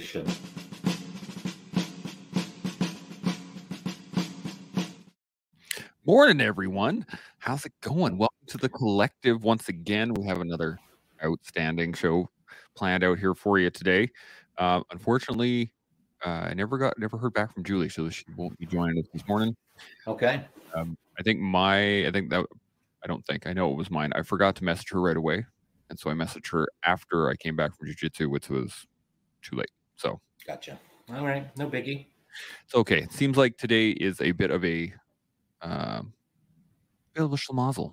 position. Morning, everyone. How's it going? Welcome to the collective once again. We have another outstanding show planned out here for you today. Uh, unfortunately, uh, I never got never heard back from Julie, so she won't be joining us this morning. Okay. Um, I think my I think that I don't think I know it was mine. I forgot to message her right away, and so I messaged her after I came back from jujitsu, which was too late. So Gotcha. All right. No biggie. it's okay. It seems like today is a bit of a um, bit of a schlemazel.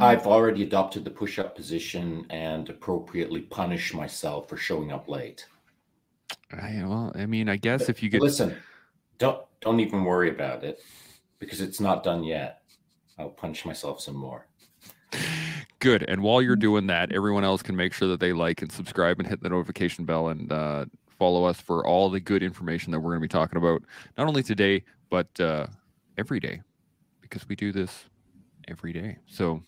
I've already adopted the push up position and appropriately punished myself for showing up late. I, well, I mean, I guess if you get Listen, don't don't even worry about it because it's not done yet. I'll punish myself some more. Good. And while you're doing that, everyone else can make sure that they like and subscribe and hit the notification bell and uh, follow us for all the good information that we're going to be talking about, not only today, but uh, every day, because we do this every day. So,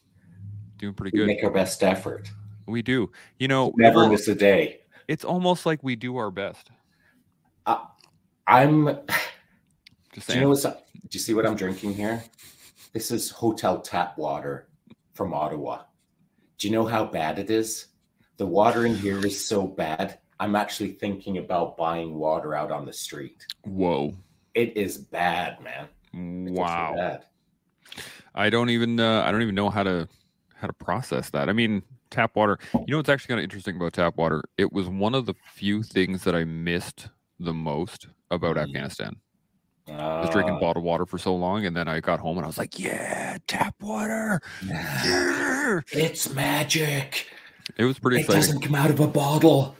doing pretty good. We make our best effort. We do. You know, Never miss a day. it's almost like we do our best. I'm. Just Do you know what's? Do you see what I'm drinking here? This is hotel tap water from Ottawa. Do you know how bad it is? The water in here is so bad. I'm actually thinking about buying water out on the street. Whoa. It is bad, man. It's Wow. bad. I don't even uh, I don't even know how to how to process that. I mean, tap water. You know what's actually kind of interesting about tap water? It was one of the few things that I missed the most about Mhm. Afghanistan. I was drinking Ah, bottled water for so long, and then I got home and I was like, "Yeah, tap water." Yeah. It's magic. It was pretty It exciting, doesn't come out of a bottle.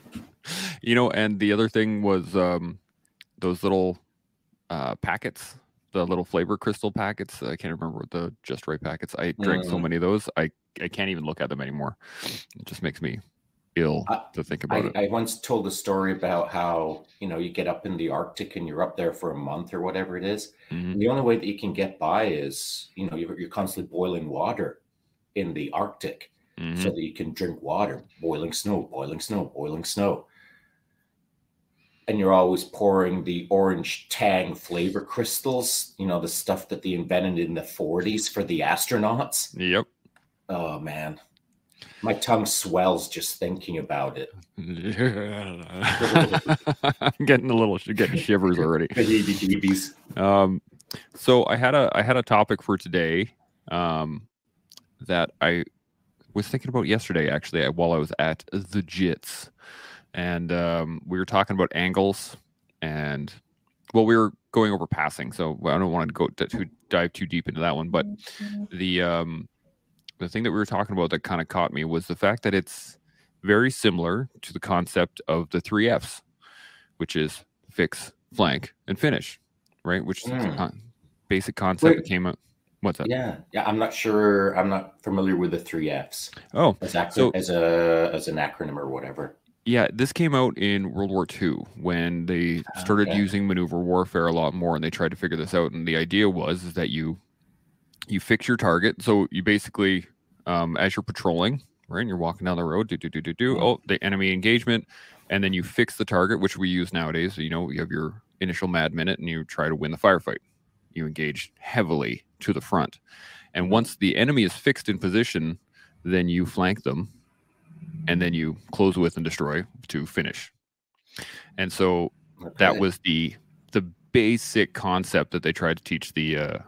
You know. And the other thing was um, those little uh, packets, the little flavor crystal packets. I can't remember what the just right packets. I drank so Mm. many of those. I I can't even look at them anymore. It just makes me ill I- to think about I, it. I once told a story about how you know you get up in the Arctic and you're up there for a month or whatever it is. Mhm. The only way that you can get by is you know you're, you're constantly boiling water in the Arctic Mhm. so that you can drink water, boiling snow, boiling snow, boiling snow. And you're always pouring the orange tang flavor crystals, you know, the stuff that they invented in the 40s for the astronauts. Yep. Oh man, my tongue swells just thinking about it. I'm getting a little getting shivers already. Um, so I had a I had a topic for today um, that I was thinking about yesterday actually while I was at the Jits, and um, we were talking about angles and well we were going over passing, so I don't want to go to, to dive too deep into that one, but the um, the thing that we were talking about that kind of caught me was the fact that it's very similar to the concept of the three Fs, which is fix, flank, and finish, right? Which Mm. con- basic concept that Wait. came up. What's that? Yeah, yeah. I'm not sure. I'm not familiar with the three Fs Oh, as, ac- So- as a as an acronym or whatever. Yeah. This came out in World War II when they started Okay. using maneuver warfare a lot more, and they tried to figure this out. And the idea was is that you you fix your target. So you basically, um, as you're patrolling, right, and you're walking down the road, do do do do do. Mhm. Oh, the enemy engagement, and then you fix the target, which we use nowadays. You know, you have your initial mad minute, and you try to win the firefight. You engage heavily to the front, and once the enemy is fixed in position, then you flank them, and then you close with and destroy to finish. And so that was the the basic concept that they tried to teach the uh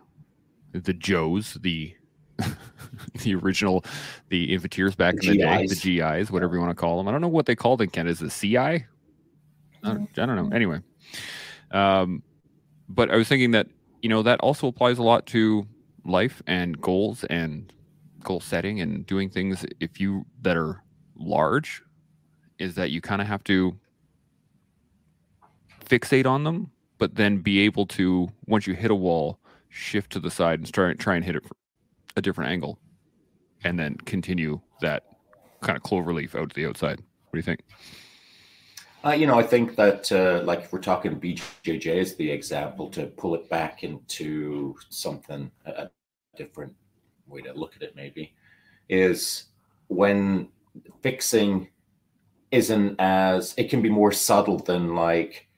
the joes the the original the infanteers back The in the day the GIs. gis whatever you want to call them. I don't know what they called in canada. Is it ci I? Don't, I don't know. Anyway um but i was thinking that you know that also applies a lot to life and goals and goal setting and doing things if you that are large is that you kind of have to fixate on them, but then be able to once you hit a wall, shift to the side and try try and hit it from a different angle, and then continue that kind of clover leaf out to the outside. What do you think? Uh, you know, I think that, uh, like, if we're talking BJJ as the example, to pull it back into something, a different way to look at it, maybe, is when fixing isn't as it can be more subtle than like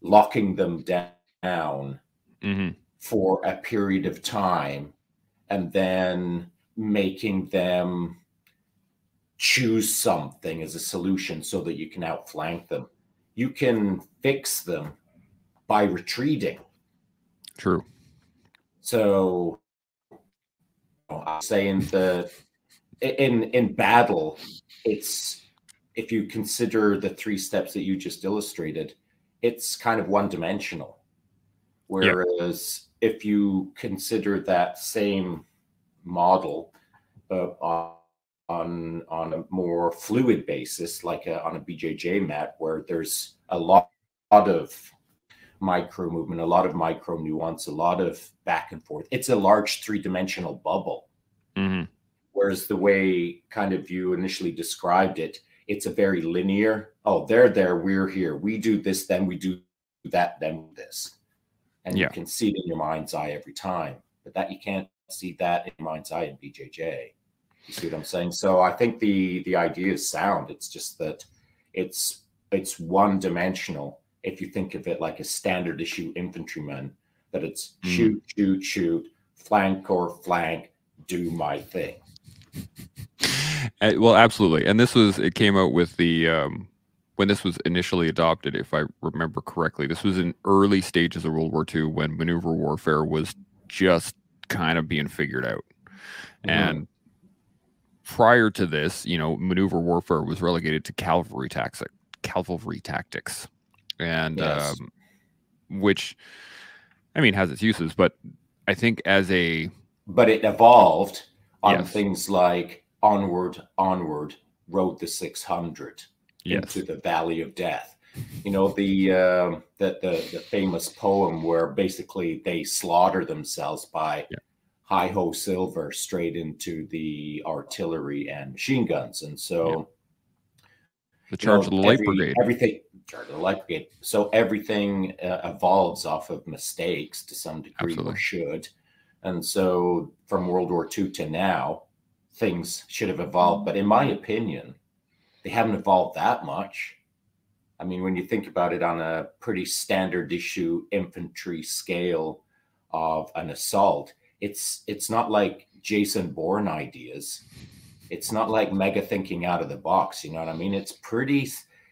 locking them down hmm for a period of time and then making them choose something as a solution so that you can outflank them. You can fix them by retreating. True. So I'm saying that in in battle, it's if you consider the three steps that you just illustrated, it's kind of one dimensional. Whereas if you consider that same model uh, on on on a more fluid basis, like a, on a BJJ mat, where there's a lot, lot of micro movement, a lot of micro nuance, a lot of back and forth. It's a large three dimensional bubble. hmm Whereas the way kind of you initially described it, it's a very linear. Oh, they're there, we're here. We do this, then we do that, then this, and Yeah. you can see it in your mind's eye every time. But that you can't see that in your mind's eye in BJJ. You see what I'm saying? So I think the the idea is sound. It's just that it's it's one dimensional. If you think of it like a standard issue infantryman, that it's Mm. shoot, shoot, shoot, flank or flank, do my thing. Well, absolutely. And this was it came out with the um, when this was initially adopted, if I remember correctly. This was in early stages of World War II when maneuver warfare was just kind of being figured out. Mhm. And prior to this, you know, maneuver warfare was relegated to cavalry tactics, cavalry tactics, and Yes. um, which, I mean, has its uses. But I think as a but it evolved on Yes. things like onward, onward, road the 600 yes, into the valley of death. You know the um the, the the famous poem where basically they slaughter themselves by Yeah. high ho silver straight into the artillery and machine guns, and so the you charge know, of the light every- brigade. Everything, charge of the light brigade. So everything uh, evolves off of mistakes to some degree, Absolutely. or should. And so from World War II to now, things should have evolved. But in my opinion, they haven't evolved that much. I mean, when you think about it on a pretty standard issue infantry scale of an assault, it's it's not like Jason Bourne ideas it's not like mega thinking out of the box you know what i mean it's pretty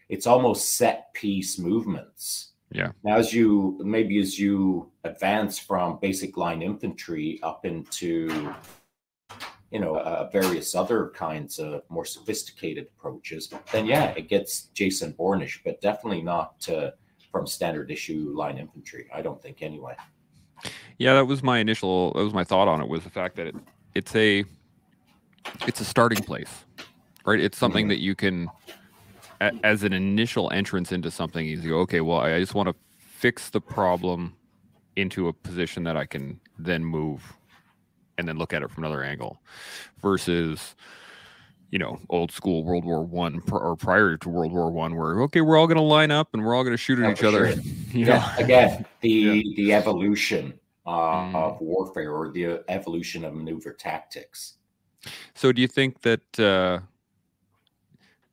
it's almost set piece movements Yeah. now as you maybe as you advance from basic line infantry up into you know uh, various other kinds of more sophisticated approaches then yeah it gets jason bournish but definitely not uh, from standard issue line infantry i don't think anyway Yeah, that was my initial. That was my thought on it. Was the fact that it, it's a, it's a starting place, right? It's something Mhm. that you can, as an initial entrance into something, you go, okay, well, I just want to fix the problem into a position that I can then move, and then look at it from another angle, versus, you know, old school World War One or prior to World War One, where okay, we're all going to line up and we're all going to shoot at Yeah, each other. sure. you know? yeah again the Yeah. the evolution uh, Mm. of warfare or the evolution of maneuver tactics So, do you think that uh,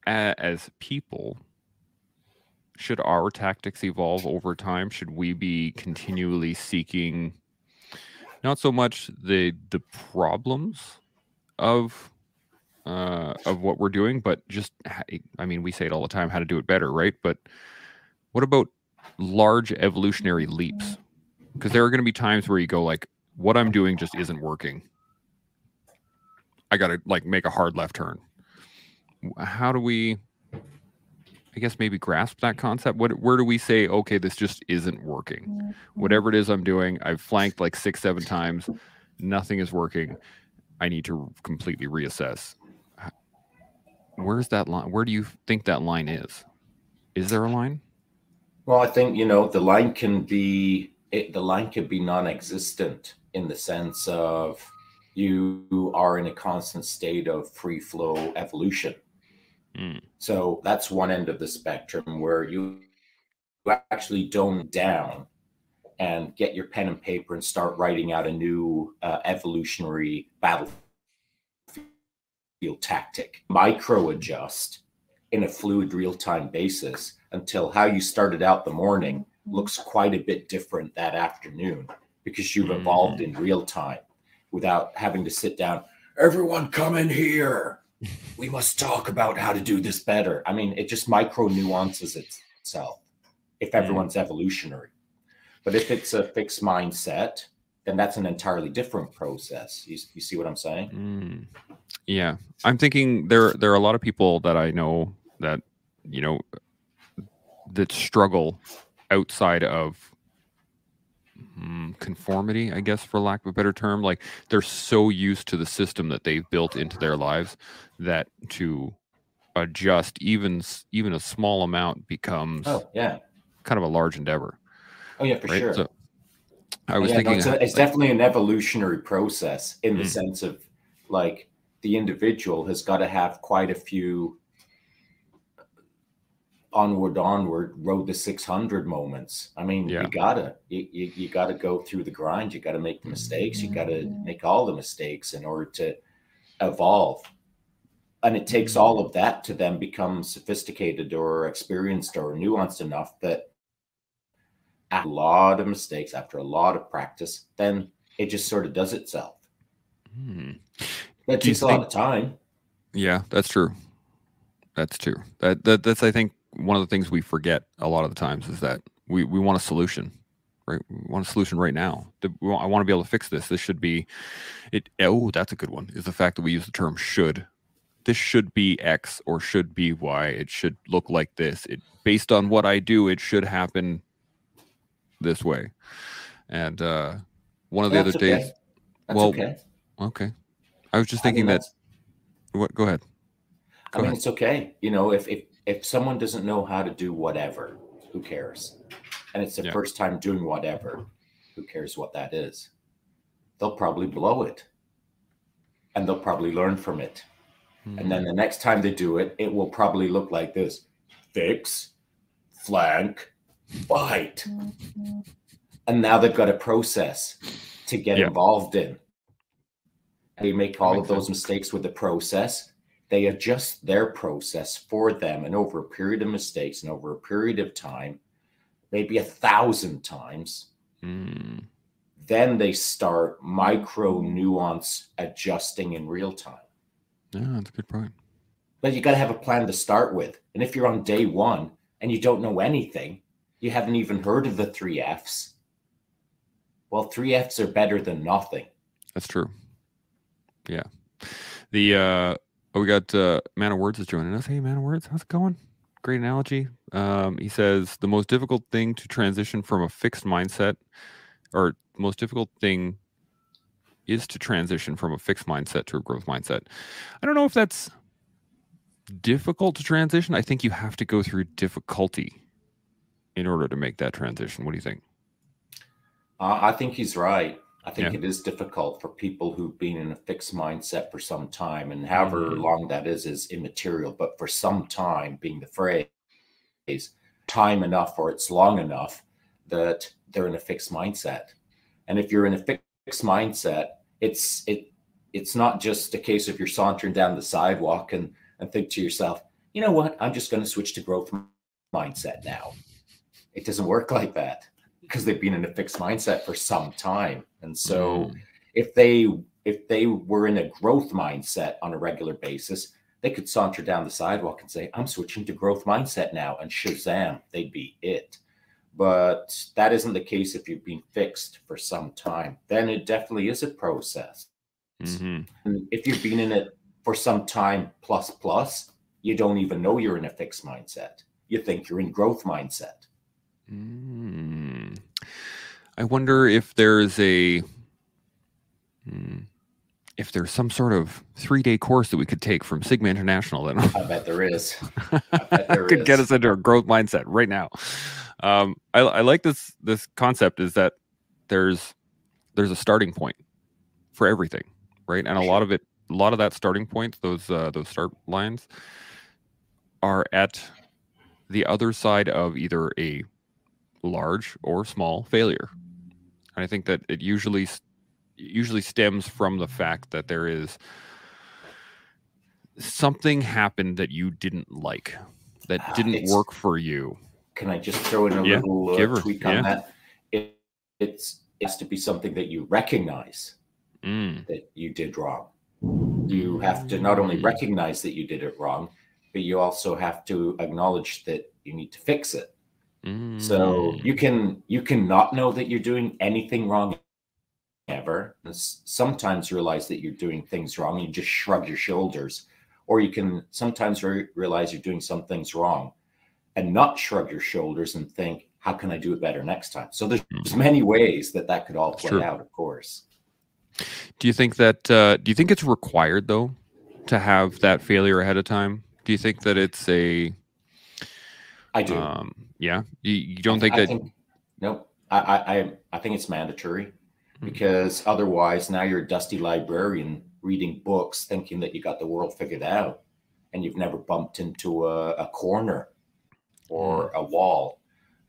as people, should our tactics evolve over time? Should we be continually seeking not so much the the problems of uh, of what we're doing, but just I mean, we say it all the time, how to do it better, right? But what about large evolutionary leaps? Because there are going to be times where you go like, what I'm doing just isn't working. I got to like make a hard left turn. W- How do we I guess maybe grasp that concept? What where do we say okay, this just isn't working? Mm-hmm. Whatever it is I'm doing, I've flanked like 6 7 times, nothing is working. I need to completely reassess. Where's that line? Where do you think that line is? Is there a line? well i think you know the line can be it, the line can be non-existent in the sense of you are in a constant state of free flow evolution Mm. so that's one end of the spectrum where you actually dome down and get your pen and paper and start writing out a new uh, evolutionary battlefield tactic. Micro adjust in a fluid real time basis until how you started out the morning looks quite a bit different that afternoon because you've evolved in real time without having to sit down. Everyone, come in here. We must talk about how to do this better. I mean, it just micro nuances itself if everyone's evolutionary. But if it's a fixed mindset, then that's an entirely different process. You, you see what I'm saying? Mm. Yeah, I'm thinking there there are a lot of people that I know that you know that struggle outside of mm, conformity, I guess, for lack of a better term. Like they're so used to the system that they've built into their lives that to adjust even even a small amount becomes oh yeah kind of a large endeavor. Oh yeah, for right? sure. So I was yeah, thinking no, it's, a, it's, definitely an evolutionary process in the mm. sense of like the individual has got to have quite a few onward onward road to 600 moments. I mean yeah. you gotta you, you, you, gotta go through the grind. You gotta make the mistakes. You gotta mm-hmm. make all the mistakes in order to evolve. And it takes all of that to then become sophisticated or experienced or nuanced enough that a lot of mistakes after a lot of practice then it just sort of does itself. Mm. that takes a lot of time. Yeah that's true. That's true. That, that that's i think one of the things we forget a lot of the times is that we, we want a solution, right? We want a solution right now. Want, I want to be able to fix this. This should be it. Oh, that's a good one. Is the fact that we use the term should. This should be X or should be Y. It should look like this. It based on what I do, it should happen this way. And uh, one of the that's other okay. days, that's well, okay. okay. I was just thinking that. What? Go ahead. Go I mean, ahead. it's okay. You know, if if if someone doesn't know how to do whatever, who cares? And it's the yeah. first time doing whatever, who cares what that is? They'll probably blow it and they'll probably learn from it. Mm-hmm. And then hmm. the next time they do it, it will probably look like this fix, flank, bite. Mm-hmm. And now they've got a process to get yeah. involved in. They make all of those sense. mistakes with the process they adjust their process for them and over a period of mistakes and over a period of time maybe a thousand times mm. then they start micro nuance adjusting in real time. Yeah that's a good point. But you got to have a plan to start with. And if you're on day one and you don't know anything you haven't even heard of the three f's well three f's are better than nothing. That's true. Yeah. The uh Oh, we got uh, Man of Words is joining us. Hey, Man of Words, how's it going? Great analogy. Um, he says the most difficult thing to transition from a fixed mindset, or most difficult thing is to transition from a fixed mindset to a growth mindset. I don't know if that's difficult to transition. I think you have to go through difficulty in order to make that transition. What do you think? Uh, I think he's right. I think yeah. it is difficult for people who've been in a fixed mindset for some time, and however mm-hmm. long that is is immaterial. But for some time, being the phrase, time enough or it's long enough that they're in a fixed mindset. And if you're in a fixed mindset, it's it it's not just a case of you're sauntering down the sidewalk and and think to yourself, you know what, I'm just going to switch to growth mindset now. It doesn't work like that because they've been in a fixed mindset for some time. And so mm. if they if they were in a growth mindset on a regular basis, they could saunter down the sidewalk and say, I'm switching to growth mindset now, and shazam, they'd be it. But that isn't the case if you've been fixed for some time. Then it definitely is a process. Mm-hmm. And if you've been in it for some time plus plus, you don't even know you're in a fixed mindset. You think you're in growth mindset. Mm. I wonder if there's a hmm, if there's some sort of three day course that we could take from Sigma International. Then I bet there is. Bet there could is. get us into a growth mindset right now. Um, I, I like this this concept is that there's there's a starting point for everything, right? And a lot of it, a lot of that starting point, those uh, those start lines, are at the other side of either a large or small failure. And I think that it usually usually stems from the fact that there is something happened that you didn't like, that Ah, didn't work for you. Can I just throw in a Yeah, little uh, tweak yeah. on that? It, it's it has to be something that you recognize Mm, that you did wrong. You have to not only Mm. recognize that you did it wrong, but you also have to acknowledge that you need to fix it. So mm, you can you can not know that you're doing anything wrong ever. and Sometimes realize that you're doing things wrong. You just shrug your shoulders, or you can sometimes re- realize you're doing some things wrong, and not shrug your shoulders and think, "How can I do it better next time?" So there's, there's many ways that that could all play True. out. Of course, Do you think that? Uh, do you think it's required though to have that failure ahead of time? Do you think that it's a? I do. Um, yeah. You, you don't I- think I that? think, nope. I, I I think it's mandatory Hmm. because otherwise now you're a dusty librarian reading books thinking that you got the world figured out and you've never bumped into a, a corner or Hmm. a wall.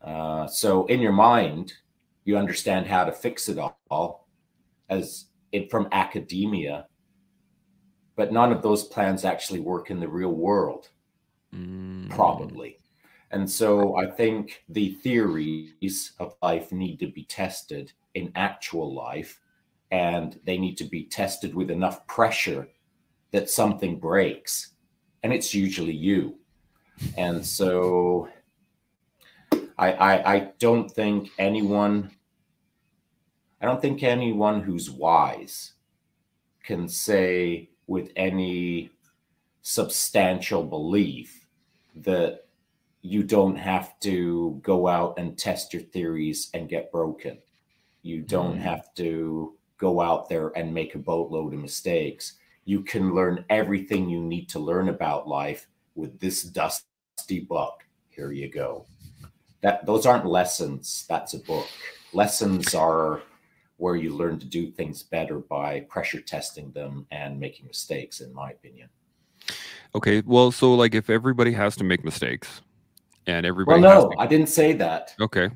Uh, so in your mind, you understand how to fix it all as it from academia, but none of those plans actually work in the real world Mm, probably. And so I think the theories of life need to be tested in actual life, and they need to be tested with enough pressure that something breaks. And it's usually you. And so I, I, I don't think anyone, I don't think anyone who's wise can say with any substantial belief that you don't have to go out and test your theories and get broken. You don't Mhm. have to go out there and make a boatload of mistakes. You can learn everything you need to learn about life with this dusty book. Here you go. That those aren't lessons, that's a book. Lessons are where you learn to do things better by pressure testing them and making mistakes in my opinion. Okay. Well, so like if everybody has to make mistakes, and Well, everybody has no, to, I didn't say that. okay.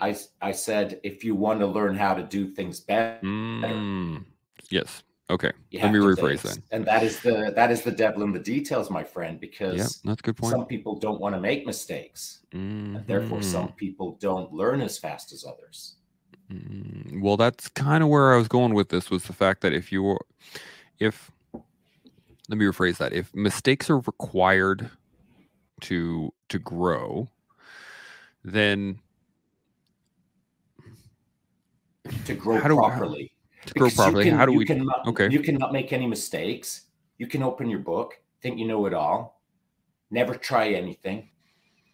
I I said if you want to learn how to do things better, Mm, yes. Okay. Let me rephrase that. And that is the that is the devil in the details, my friend, Yeah, because that's a good point. some people don't want to make mistakes. And therefore, Mhm. some people don't learn as fast as others. Mm, Well, that's kind of where I was going with this was the fact that if you if, let me rephrase that. If mistakes are required to to grow, then To grow How properly. to grow properly, can- how do we? Cannot, okay. You cannot make any mistakes. You can open your book, think you know it all, never try anything,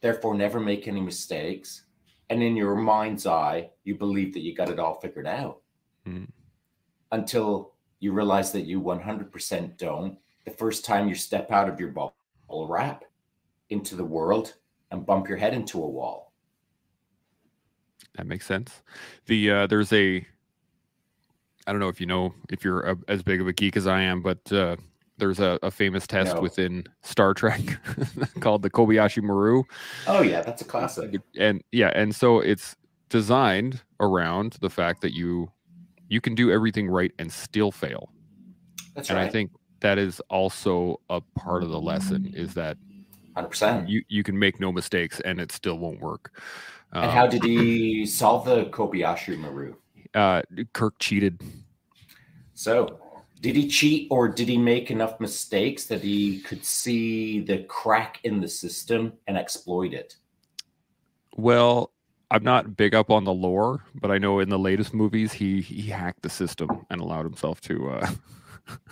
therefore never make any mistakes. And in your mind's eye, you believe that you got it all figured out Mm. until you realize that you 100% don't. The first time you step out of your bubble wrap into the world and bump your head into a wall. That makes sense. The uh, there's a I don't know if you know if you're a, as big of a geek as I am, but uh, there's a, a famous test No. within Star Trek called the Kobayashi Maru, Oh, yeah, that's a classic. and yeah, and so it's designed around the fact that you you can do everything right and still fail, That's and right. I think that is also a part of the lesson is that 100%. you you can make no mistakes and it still won't work. and Um, how did he solve the Kobayashi Maru? uh, Kirk cheated. So, did he cheat or did he make enough mistakes that he could see the crack in the system and exploit it? Well, I'm not big up on the lore, but I know in the latest movies he he hacked the system and allowed himself to uh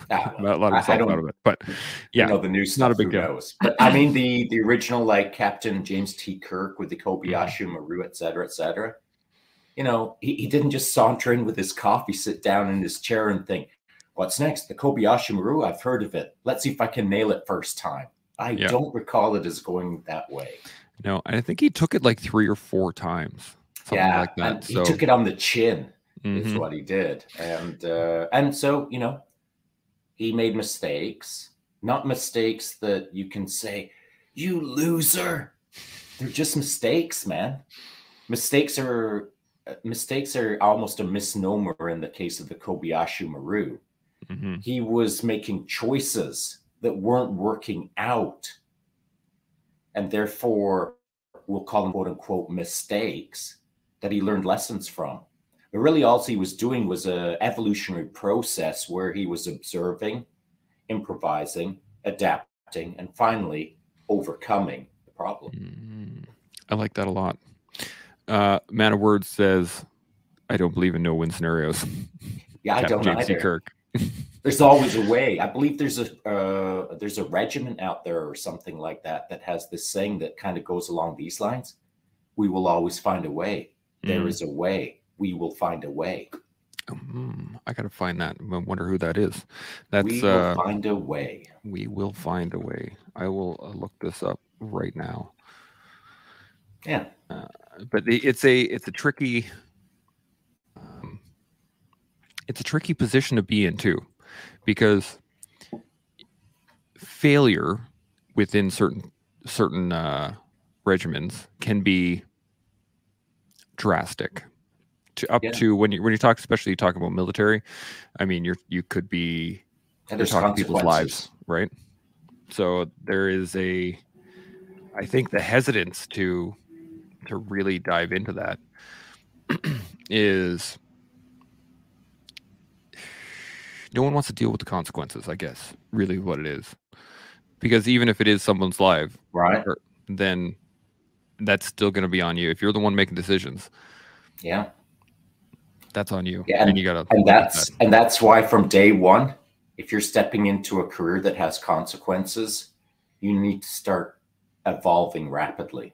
Allowed I- I himself don't- out of it. But you yeah, know the new stuff. not a big deal. knows? But I mean the the original like Captain James T. Kirk with the Kobayashi Mm-hmm. Maru, et cetera, et cetera. You know, he, he didn't just saunter in with his coffee, sit down in his chair, and think, "What's next? The Kobayashi Maru? I've heard of it. Let's see if I can nail it first time." I Yeah. don't recall it as going that way. no, I think he took it like three or four times, something yeah, like that. and So he took it on the chin. is mhm, what he did and uh and so you know he made mistakes. Not mistakes that you can say you loser. They're just mistakes man. Mistakes are uh, mistakes are almost a misnomer in the case of the kobayashi maru. Mhm, he was making choices that weren't working out. And therefore, we'll call them quote unquote mistakes that he learned lessons from. But really, all he was doing was a evolutionary process where he was observing, improvising, adapting, and finally overcoming the problem. Mm, I like that a lot. Uh, Man of Words says, "I don't believe in no-win scenarios." Yeah, I don't James T. either. Kirk. There's always a way. I believe there's a uh, there's a regiment out there or something like that that has this saying that kind of goes along these lines. We will always find a way. There Mm. is a way. We will find a way. Mm, I gotta find that. I wonder who that is. That's we will uh, find a way. we will find a way. I will uh, look this up right now. Yeah. but the- it's a it's a tricky um, it's a tricky position to be in too because failure within certain certain uh, regimens can be drastic to up Yeah. to when you when you talk especially you talk about military i mean you're you could be And you're talking people's lives, right? So there is a, I think the hesitance to, to really dive into that is no one wants to deal with the consequences. I guess really what it is, because even if it is someone's life, Right. Er, then that's still going to be on you. If you're the one making decisions, Yeah. That's on you, Yeah, and you gotta. And that's and that's why from day one, if you're stepping into a career that has consequences, you need to start evolving rapidly.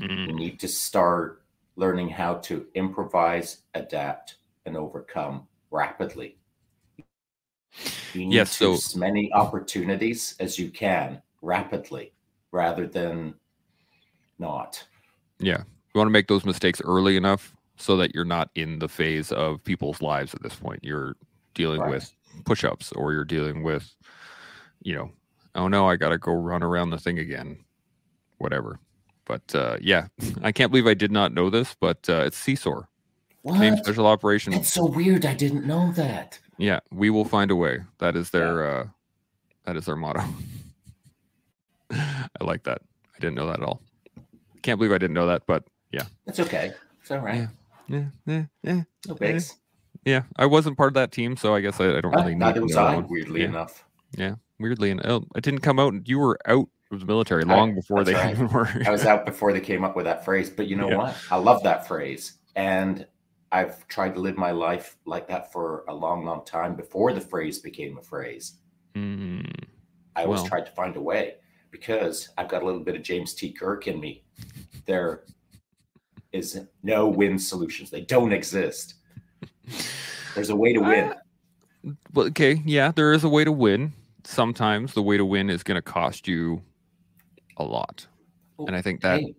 that. Mm, You need to start learning how to improvise, adapt, and overcome rapidly. You need to so- as many opportunities as you can rapidly rather than not. Yeah. You want to make those mistakes early enough so that you're not in the phase of people's lives at this point. You're dealing Right. with push ups or you're dealing with, you know, oh no, I got to go run around the thing again, whatever. But uh, yeah, I can't believe I did not know this, but uh, it's CSOR, What? Special Operation. That's so weird. I didn't know that. Yeah, we will find a way. That is their uh, that is their motto. I like that. I didn't know that at all. Can't believe I didn't know that, but yeah. That's okay. It's all right. yeah, yeah, yeah. No bigs. Yeah, I wasn't part of that team, so I guess I, I don't Uh, really need neither was know I, one. weirdly yeah, enough. Yeah, weirdly, and oh, it didn't come out. You were out of the military I- long before they right. even were. I was out before they came up with that phrase, but you know Yeah. what? I love that phrase. And I've tried to live my life like that for a long, long time before the phrase became a phrase. Mm, I always Well. tried to find a way because I've got a little bit of James T. Kirk in me. There is no win solutions, they don't exist. There's a way to win. well, okay, yeah, there is a way to win. Sometimes the way to win is going to cost you a lot, and I think that Hey,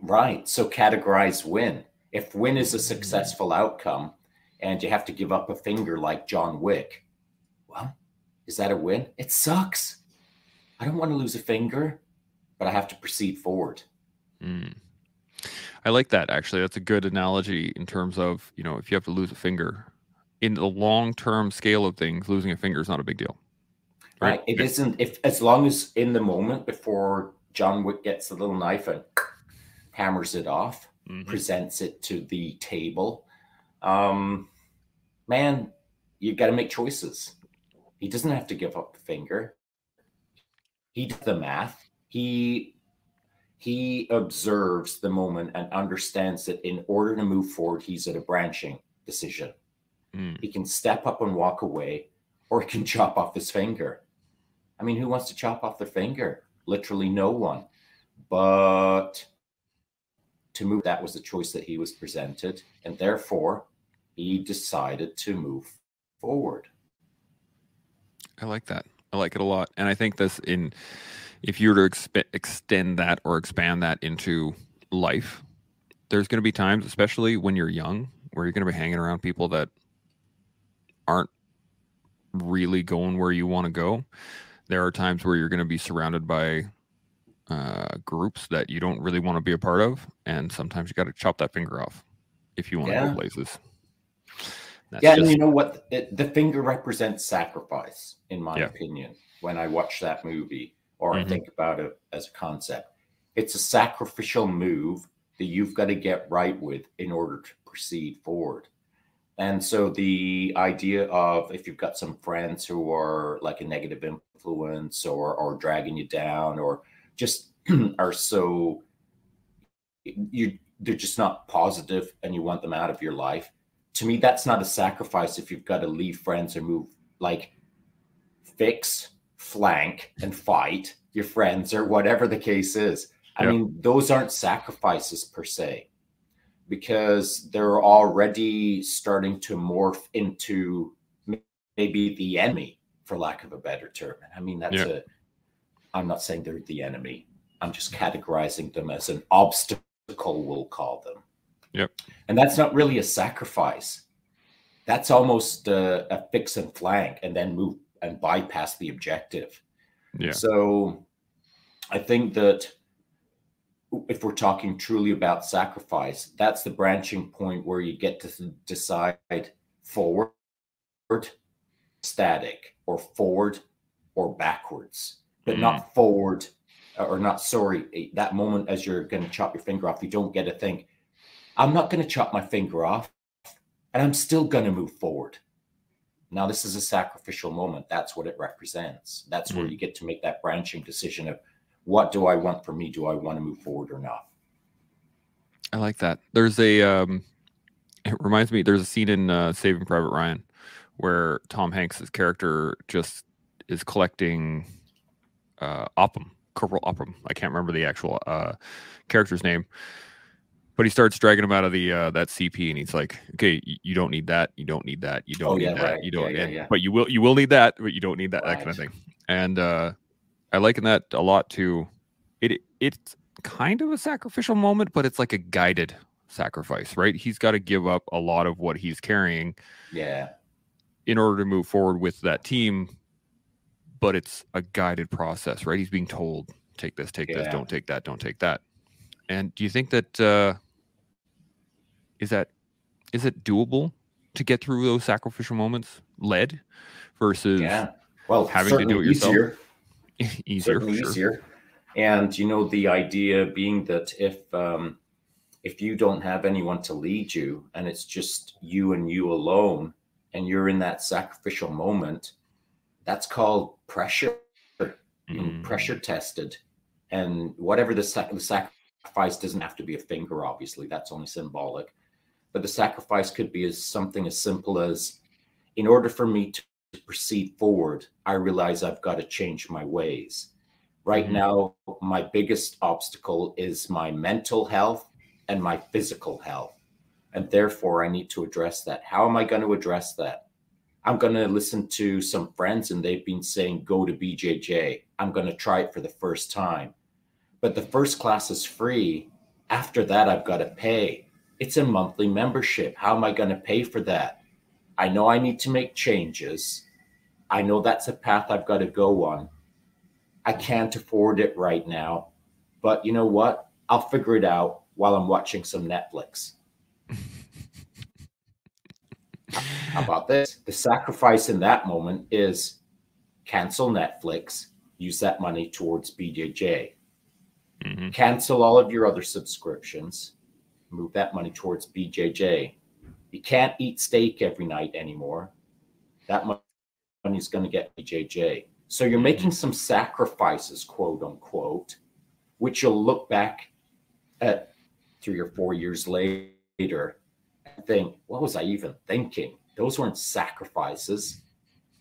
right. So categorize win. If win is a successful outcome and you have to give up a finger like John Wick, well, is that a win? It sucks. I don't want to lose a finger, but I have to proceed forward. Mm. I like that actually. That's a good analogy in terms of, you know, if you have to lose a finger in the long term scale of things, losing a finger is not a big deal. Right. It isn't if as long as in the moment before John Wick gets the little knife and hammers it off, Mhm. presents it to the table. Um, man, you got to make choices. He doesn't have to give up the finger. He does the math. He he observes the moment and understands that in order to move forward, he's at a branching decision. Mm. He can step up and walk away, or he can chop off his finger. I mean, who wants to chop off their finger? Literally no one. But to move, that was the choice that he was presented. And therefore, he decided to move forward. I like that. I like it a lot. And I think this in if you were to expe- extend that or expand that into life, there's going to be times, especially when you're young, where you're going to be hanging around people that aren't really going where you want to go. There are times where you're going to be surrounded by uh, groups that you don't really want to be a part of, and sometimes you got to chop that finger off if you want to go places. That's yeah, and you know what? It, the finger represents sacrifice, in my Yeah. opinion. when I watch that movie or Mhm. Think about it as a concept. It's a sacrificial move that you've got to get right with in order to proceed forward. And so the idea of if you've got some friends who are like a negative influence or or dragging you down or just are so you they're just not positive and you want them out of your life. To me, that's not a sacrifice if you've got to leave friends or move like fix, flank, and fight your friends or whatever the case is. I Yeah. mean, those aren't sacrifices per se because they're already starting to morph into maybe the enemy, for lack of a better term. I mean, that's Yeah. a, I'm not saying they're the enemy. I'm just categorizing them as an obstacle, we'll call them. Yep. And that's not really a sacrifice. That's almost a, a fix and flank and then move and bypass the objective. Yeah. So I think that if we're talking truly about sacrifice, that's the branching point where you get to decide forward, static, or forward or backwards, but not mm-hmm. forward uh, or not sorry. That moment as you're going to chop your finger off, you don't get to think, I'm not going to chop my finger off and I'm still going to move forward. Now, this is a sacrificial moment. That's what it represents. That's where Mhm. you get to make that branching decision of what do I want for me? Do I want to move forward or not? I like that. There's a um it reminds me there's a scene in uh, Saving Private Ryan where Tom Hanks's character just is collecting uh Upham, Corporal Upham. I can't remember the actual uh character's name. But he starts dragging him out of the uh that CP and he's like, "Okay, you, don't need that. You don't need that. You don't Oh, need yeah, that. right. You don't Yeah, yeah, and- but you will you will need that, but you don't need that that kind of thing." And uh I liken that a lot to it it's kind of a sacrificial moment, but it's like a guided sacrifice, right? He's got to give up a lot of what he's carrying Yeah. in order to move forward with that team, but it's a guided process, right? He's being told, take this, take this, don't take that, don't take that. And do you think that uh is that is it doable to get through those sacrificial moments led versus Yeah. Well, having to do it yourself? easier. easier? certainly sure. easier. And you know, the idea being that if um, if you don't have anyone to lead you, and it's just you and you alone, and you're in that sacrificial moment, that's called pressure. Mm. pressure tested, and whatever the, sac- the sacrifice doesn't have to be a finger. Obviously, that's only symbolic. But the sacrifice could be as something as simple as, in order for me to proceed forward, I realize I've got to change my ways. Right Mhm. now, my biggest obstacle is my mental health and my physical health. And therefore, I need to address that. How am I going to address that? I'm going to listen to some friends, and they've been saying, go to BJJ. I'm going to try it for the first time. But the first class is free. After that, I've got to pay. It's a monthly membership. How am I going to pay for that? I know I need to make changes. I know that's a path I've got to go on. I can't afford it right now. But you know what? I'll figure it out while I'm watching some Netflix. How about this? The sacrifice in that moment is cancel Netflix, use that money towards BJJ. Mhm. Cancel all of your other subscriptions, move that money towards BJJ. You can't eat steak every night anymore. That money is going to get BJJ. So you're making some sacrifices, quote unquote, which you'll look back at three or four years later and think, what was I even thinking? Those weren't sacrifices.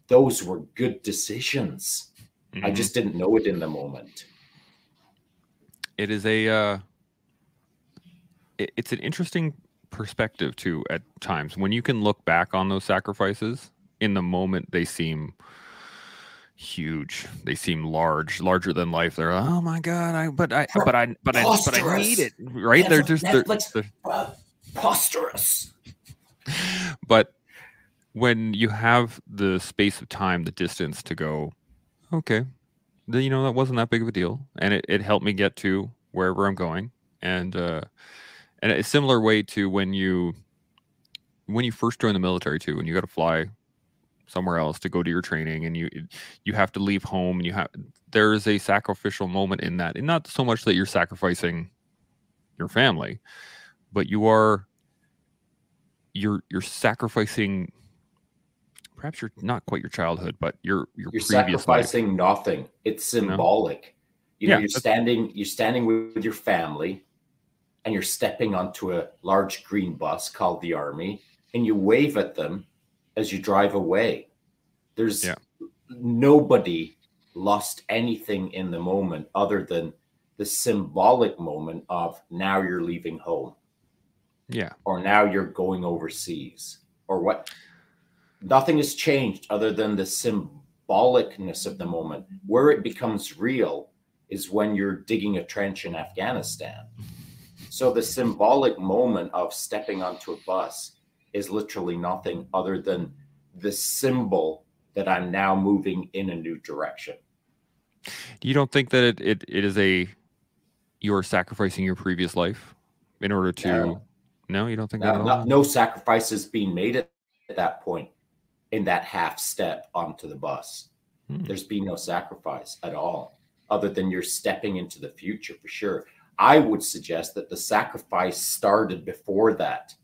Those were good decisions. I Mhm. just didn't know it in the moment. it is a uh, it's an interesting perspective too at times when you can look back on those sacrifices in the moment they seem huge they seem large larger than life they're like, oh my god i but i but i but i but i need it right they're just they're, Netflix. they're- Preposterous. but when you have the space of time the distance to go okay then you know that wasn't that big of a deal and it, it helped me get to wherever i'm going and uh and a similar way to when you when you first join the military too and you got to fly somewhere else to go to your training and you you have to leave home and you have there is a sacrificial moment in that. And not so much that you're sacrificing your family but you are you're you're sacrificing perhaps you're not quite your childhood but your your you're sacrificing life. nothing. It's symbolic. You know Yeah, you're that's- standing you're standing with your family and you're stepping onto a large green bus called the army and you wave at them as you drive away. There's Yeah. nobody lost anything in the moment other than the symbolic moment of now you're leaving home. Yeah. Or now you're going overseas. Or what? Nothing has changed other than the symbolicness of the moment. Where it becomes real is when you're digging a trench in afghanistan so the symbolic moment of stepping onto a bus is literally nothing other than the symbol that i'm now moving in a new direction you don't think that it, it, it is a you're sacrificing your previous life in order to No. no, you don't think that at no, all? no sacrifices being made at, at that point in that half step onto the bus. Hmm. There's been no sacrifice at all, other than you're stepping into the future for sure. I would suggest that the sacrifice started before that,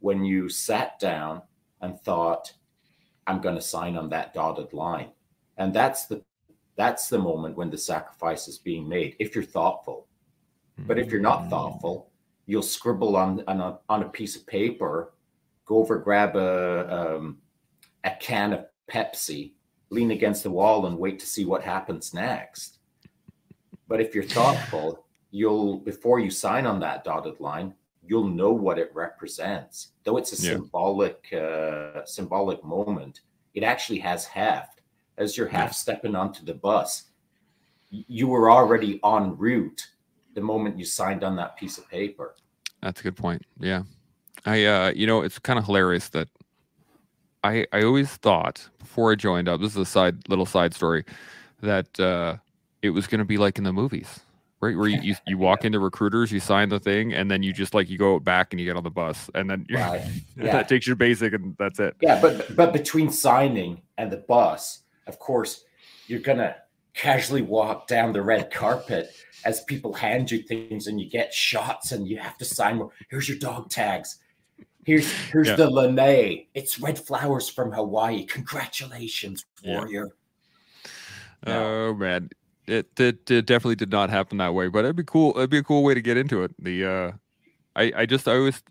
when you sat down and thought, "I'm going to sign on that dotted line," and that's the that's the moment when the sacrifice is being made. If you're thoughtful, but if you're not thoughtful, you'll scribble on on a, on a piece of paper, go over grab a um, a can of Pepsi, lean against the wall, and wait to see what happens next. But if you're thoughtful, you'll before you sign on that dotted line, you'll know what it represents. Though it's a Yeah. symbolic uh, symbolic moment, it actually has heft. As you're half stepping onto the bus, you were already en route the moment you signed on that piece of paper. That's a good point. Yeah. I uh you know, it's kind of hilarious that I I always thought before I joined up, this is a side little side story, that uh it was gonna be like in the movies. Right, where you, you, you walk into recruiters, you sign the thing, and then you just like you go back and you get on the bus, and then Right. Yeah. that takes your basic, and that's it. Yeah, but but between signing and the bus, of course, you're gonna casually walk down the red carpet as people hand you things and you get shots and you have to sign more. Here's your dog tags. Here's here's Yeah. the Lene. It's red flowers from Hawaii. Congratulations, Yeah. warrior. Yeah. Oh man, it, it it definitely did not happen that way, but it'd be cool. It'd be a cool way to get into it. The uh, I I just I was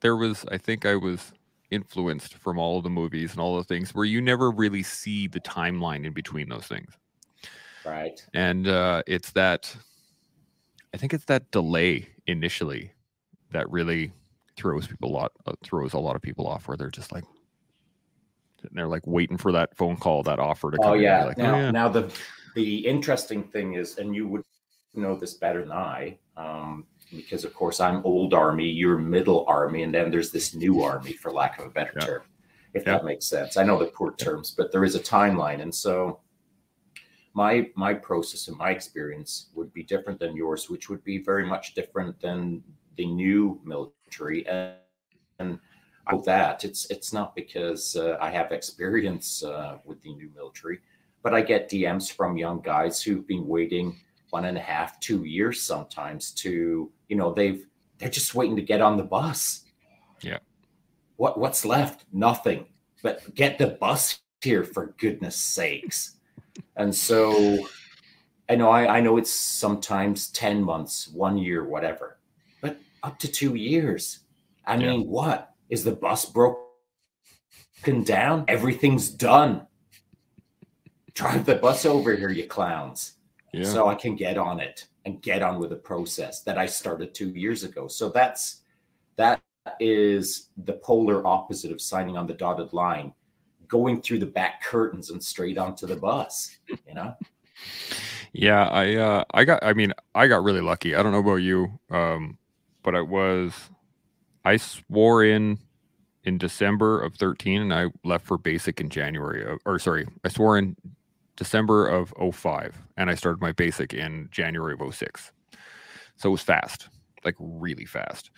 there was I think I was influenced from all of the movies and all the things where you never really see the timeline in between those things, Right. and uh, it's that I think it's that delay initially that really throws people a lot uh, throws a lot of people off where they're just like they're like waiting for that phone call that offer to come Oh yeah. like, now, oh, yeah. now the the interesting thing is, and you would know this better than I, um, because of course I'm old army, you're middle army, and then there's this new army, for lack of a better Yeah. term, if Yeah. that makes sense. I know the poor terms, but there is a timeline, and so my my process and my experience would be different than yours, which would be very much different than the new military, and, and of that it's it's not because uh, I have experience uh, with the new military but I get DMs from young guys who've been waiting one and a half, two years sometimes to, you know, they've they're just waiting to get on the bus. Yeah. What what's left? Nothing. But get the bus here for goodness sakes. And so I know I, I know it's sometimes 10 months, one year, whatever, but up to two years. I Yeah. mean, what? Is the bus broken down? Everything's done drive the bus over here, you clowns. yeah. So I can get on it and get on with the process that I started two years ago. So that's that is the polar opposite of signing on the dotted line, going through the back curtains and straight onto the bus. You know, Yeah, I uh I got I mean, I got really lucky. I don't know about you. Um but I was I swore in in December of 13 and I left for basic in January of, or sorry, I swore in December of 05 and I started my basic in January of 06. So it was fast, like really fast.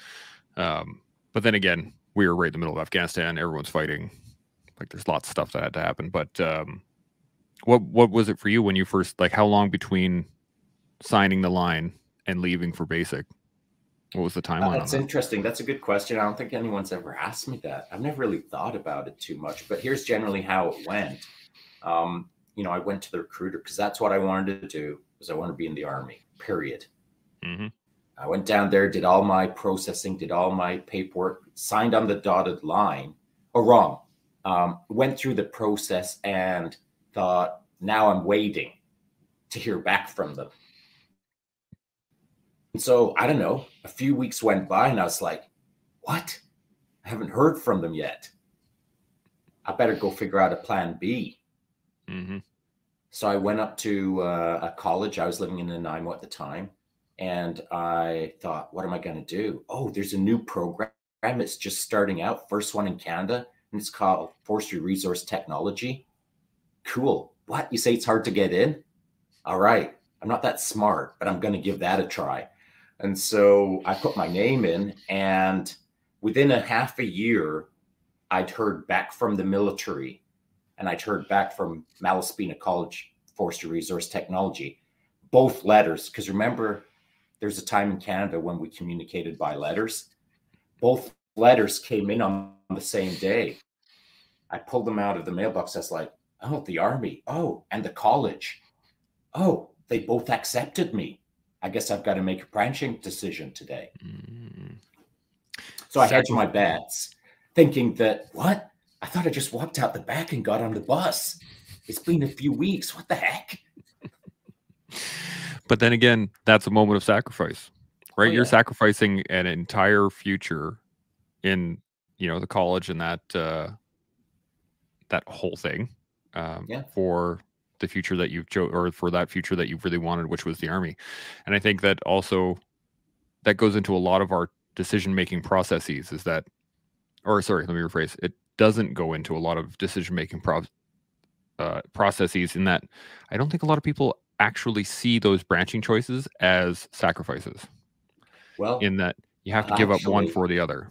Um but then again, we were right in the middle of Afghanistan, everyone's fighting. like there's lots of stuff that had to happen. But um, what what was it for you when you first like how long between signing the line and leaving for basic? What was the Uh, timeline? that's on that? interesting. That's a good question. I don't think anyone's ever asked me that. I've never really thought about it too much, but here's generally how it went. Um, you know, I went to the recruiter because that's what I wanted to do. Was I want to be in the army? Period. hmm I went down there, did all my processing, did all my paperwork, signed on the dotted line. Or wrong. Um, went through the process and thought, now I'm waiting to hear back from them. And so I don't know, a few weeks went by and I was like, what? I haven't heard from them yet. I better go figure out a plan B. hmm So I went up to uh, a college. I was living in Nanaimo at the time. And I thought, what am I going to do? Oh, there's a new program. It's just starting out, first one in Canada. And it's called Forestry Resource Technology. Cool. What? You say it's hard to get in? All right. I'm not that smart, but I'm going to give that a try. And so I put my name in. And within a half a year, I'd heard back from the military and I'd heard back from Malaspina College Forestry Resource Technology, both letters. Because remember, there's a time in Canada when we communicated by letters. Both letters came in on the same day. I pulled them out of the mailbox. I was like, oh, the army. Oh, and the college. Oh, they both accepted me. I guess I've got to make a branching decision today. mm So I hedged my bets, thinking that what? I thought I just walked out the back and got on the bus. It's been a few weeks. What the heck? But then again, that's a moment of sacrifice, right? Oh, You're sacrificing an entire future in, you know, the college and that uh, that whole thing um, Yeah. for the future that you've chose, or for that future that you've really wanted, which was the army. And I think that also that goes into a lot of our decision making processes. Is that, or sorry, let me rephrase. It doesn't go into a lot of decision making pro- uh, processes in that I don't think a lot of people actually see those branching choices as sacrifices. Well, In that you have to give up one for the other.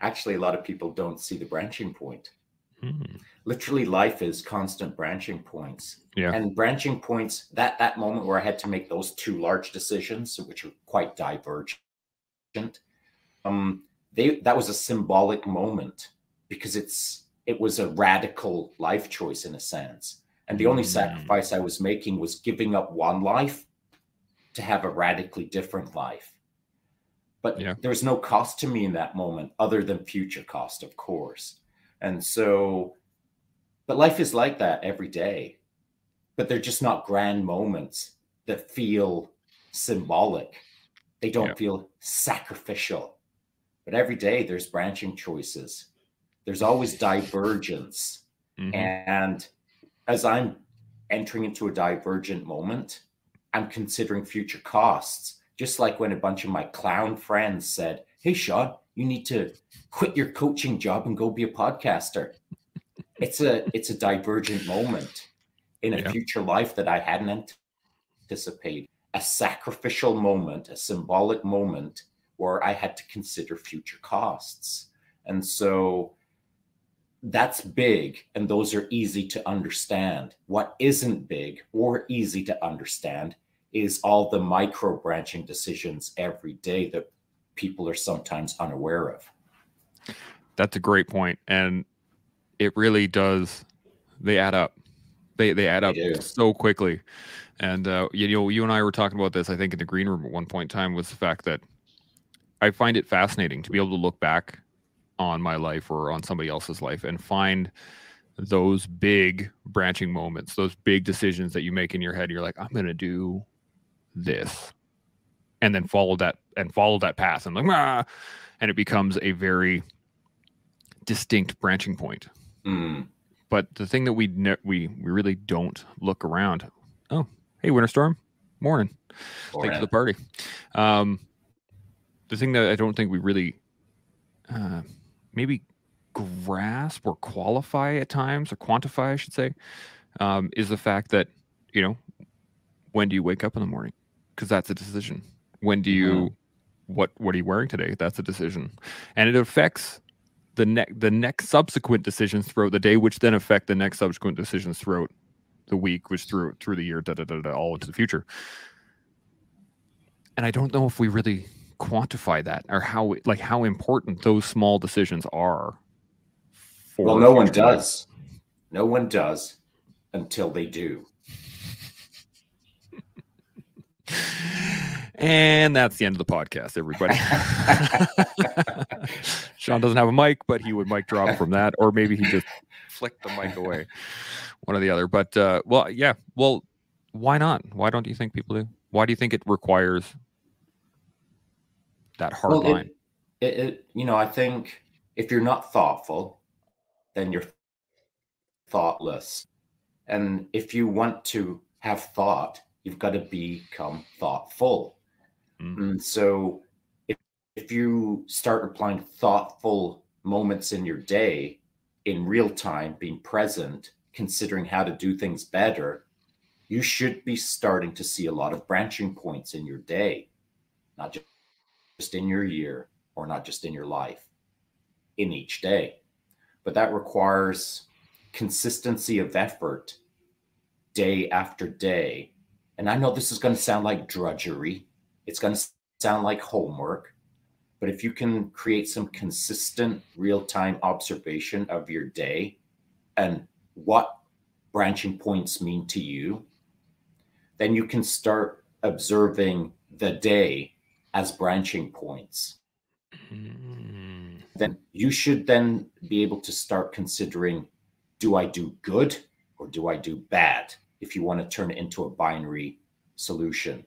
actually, a lot of people don't see the branching point. Hmm. Literally, life is constant branching points. Yeah. And branching points, that that moment where I had to make those two large decisions, which are quite divergent, um, they that was a symbolic moment because it's it was a radical life choice in a sense. And the only Mm. sacrifice I was making was giving up one life to have a radically different life. But Yeah. there was no cost to me in that moment other than future cost, of course. And so, but life is like that every day. But they're just not grand moments that feel symbolic. They don't Yeah. feel sacrificial. But every day there's branching choices. There's always divergence. Mhm. And as I'm entering into a divergent moment, I'm considering future costs. Just like when a bunch of my clown friends said, Hey, Shaun, you need to quit your coaching job and go be a podcaster. It's a it's a divergent moment in a Yeah. future life that I hadn't anticipated. A sacrificial moment, a symbolic moment where I had to consider future costs. And so that's big and those are easy to understand. What isn't big or easy to understand is all the micro branching decisions every day that people are sometimes unaware of. That's a great point, and it really does. They add up. They they add up so quickly. And uh, you know, you and I were talking about this. I think in the green room at one point in time was the fact that I find it fascinating to be able to look back on my life or on somebody else's life and find those big branching moments, those big decisions that you make in your head. You're like, I'm going to do this, and then follow that and follow that path, and like, ah, and it becomes a very distinct branching point. Hmm. But the thing that we ne- we we really don't look around. Oh, hey, winter storm, morning. Late to the party. Um, the thing that I don't think we really uh, maybe grasp or qualify at times or quantify, I should say, um, is the fact that you know when do you wake up in the morning? Because that's a decision. When do you what what are you wearing today? That's a decision, and it affects the next the next subsequent decisions throughout the day, which then affect the next subsequent decisions throughout the week, which through through the year, da, da, da, da, all into the future. And I don't know if we really quantify that or how like how important those small decisions are. well, no one does. No one does until they do. And that's the end of the podcast, everybody. Shaun doesn't have a mic, but he would mic drop from that, or maybe he just flicked the mic away, one or the other. But uh, well, yeah, well, why not? Why don't you think people do? Why do you think it requires that hard well, line? It, it, it, you know, I think if you're not thoughtful, then you're thoughtless, and if you want to have thought, you've got to become thoughtful Mm-hmm. And so if, if you start applying thoughtful moments in your day in real time, being present, considering how to do things better, you should be starting to see a lot of branching points in your day, not just in your year or not just in your life, in each day. But that requires consistency of effort day after day. And I know this is going to sound like drudgery, it's going to sound like homework, but if you can create some consistent real time observation of your day and what branching points mean to you, then you can start observing the day as branching points. Mm. Then you should then be able to start considering do I do good or do I do bad if you want to turn it into a binary solution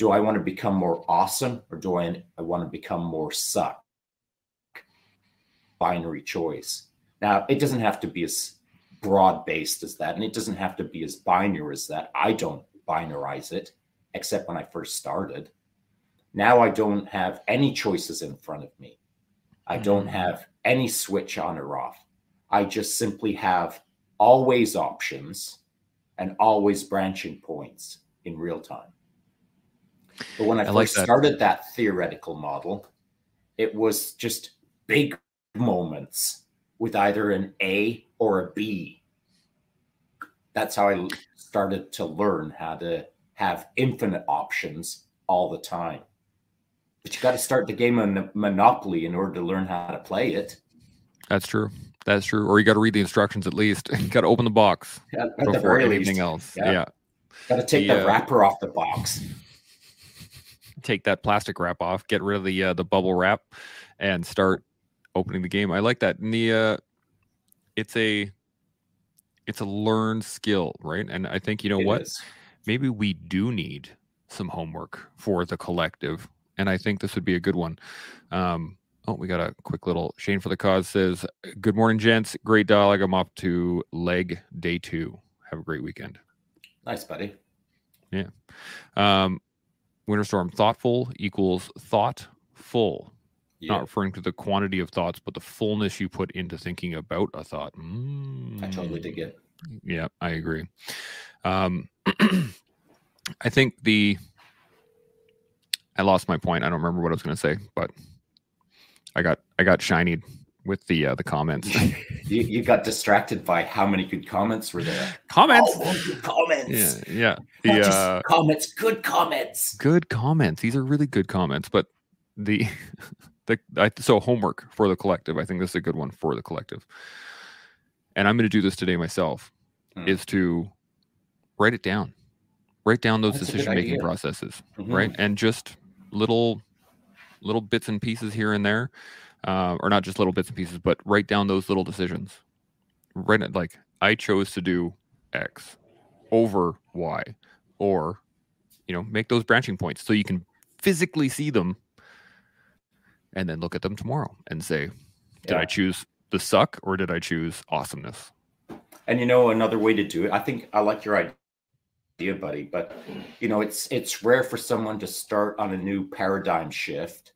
do I want to become more awesome or do I, I want to become more suck? Binary choice. Now, it doesn't have to be as broad based as that, and it doesn't have to be as binary as that. I don't binarize it, except when I first started. Now I don't have any choices in front of me. I don't mm. have any switch on or off. I just simply have always options and always branching points in real time. But when I, I first like that. started that theoretical model, it was just big moments with either an A or a B. That's how I started to learn how to have infinite options all the time. But you got to start the game of Monopoly in order to learn how to play it. That's true. That's true. Or you got to read the instructions at least. you got to open the box yeah, before anything else. Yeah. yeah. Got to take the, the wrapper off the box take that plastic wrap off, get rid of the uh, the bubble wrap, and start opening the game. I like that. And the uh, it's a it's a learned skill, right? And I think you know it what, is. maybe we do need some homework for the collective, and I think this would be a good one. Um, oh, we got a quick little Shane for the cause says, "Good morning, gents. Great dialogue. I'm off to leg day two. Have a great weekend." Nice, buddy. Yeah. Um, Winterstorm thoughtful equals thoughtful. Yeah. Not referring to the quantity of thoughts, but the fullness you put into thinking about a thought. Mm. I totally dig it. Yeah, I agree. Um, I think the I lost my point. I don't remember what I was going to say, but I got I got shinied with the uh, the comments. you, you got distracted by how many good comments were there. Comments, oh, good comments. Yeah, yeah. The, uh, comments, good comments. Good comments. These are really good comments. But the the I, so homework for the collective. I think this is a good one for the collective. And I'm going to do this today myself. Hmm. Is to write it down. Write down those decision making processes, mm-hmm. right? And just little little bits and pieces here and there uh, or not just little bits and pieces, but write down those little decisions. Write it like I chose to do X over Y, or you know, make those branching points so you can physically see them, and then look at them tomorrow and say, did yeah. I choose the suck or did I choose awesomeness? And you know, another way to do it, I think I like your idea, buddy, but you know, it's it's rare for someone to start on a new paradigm shift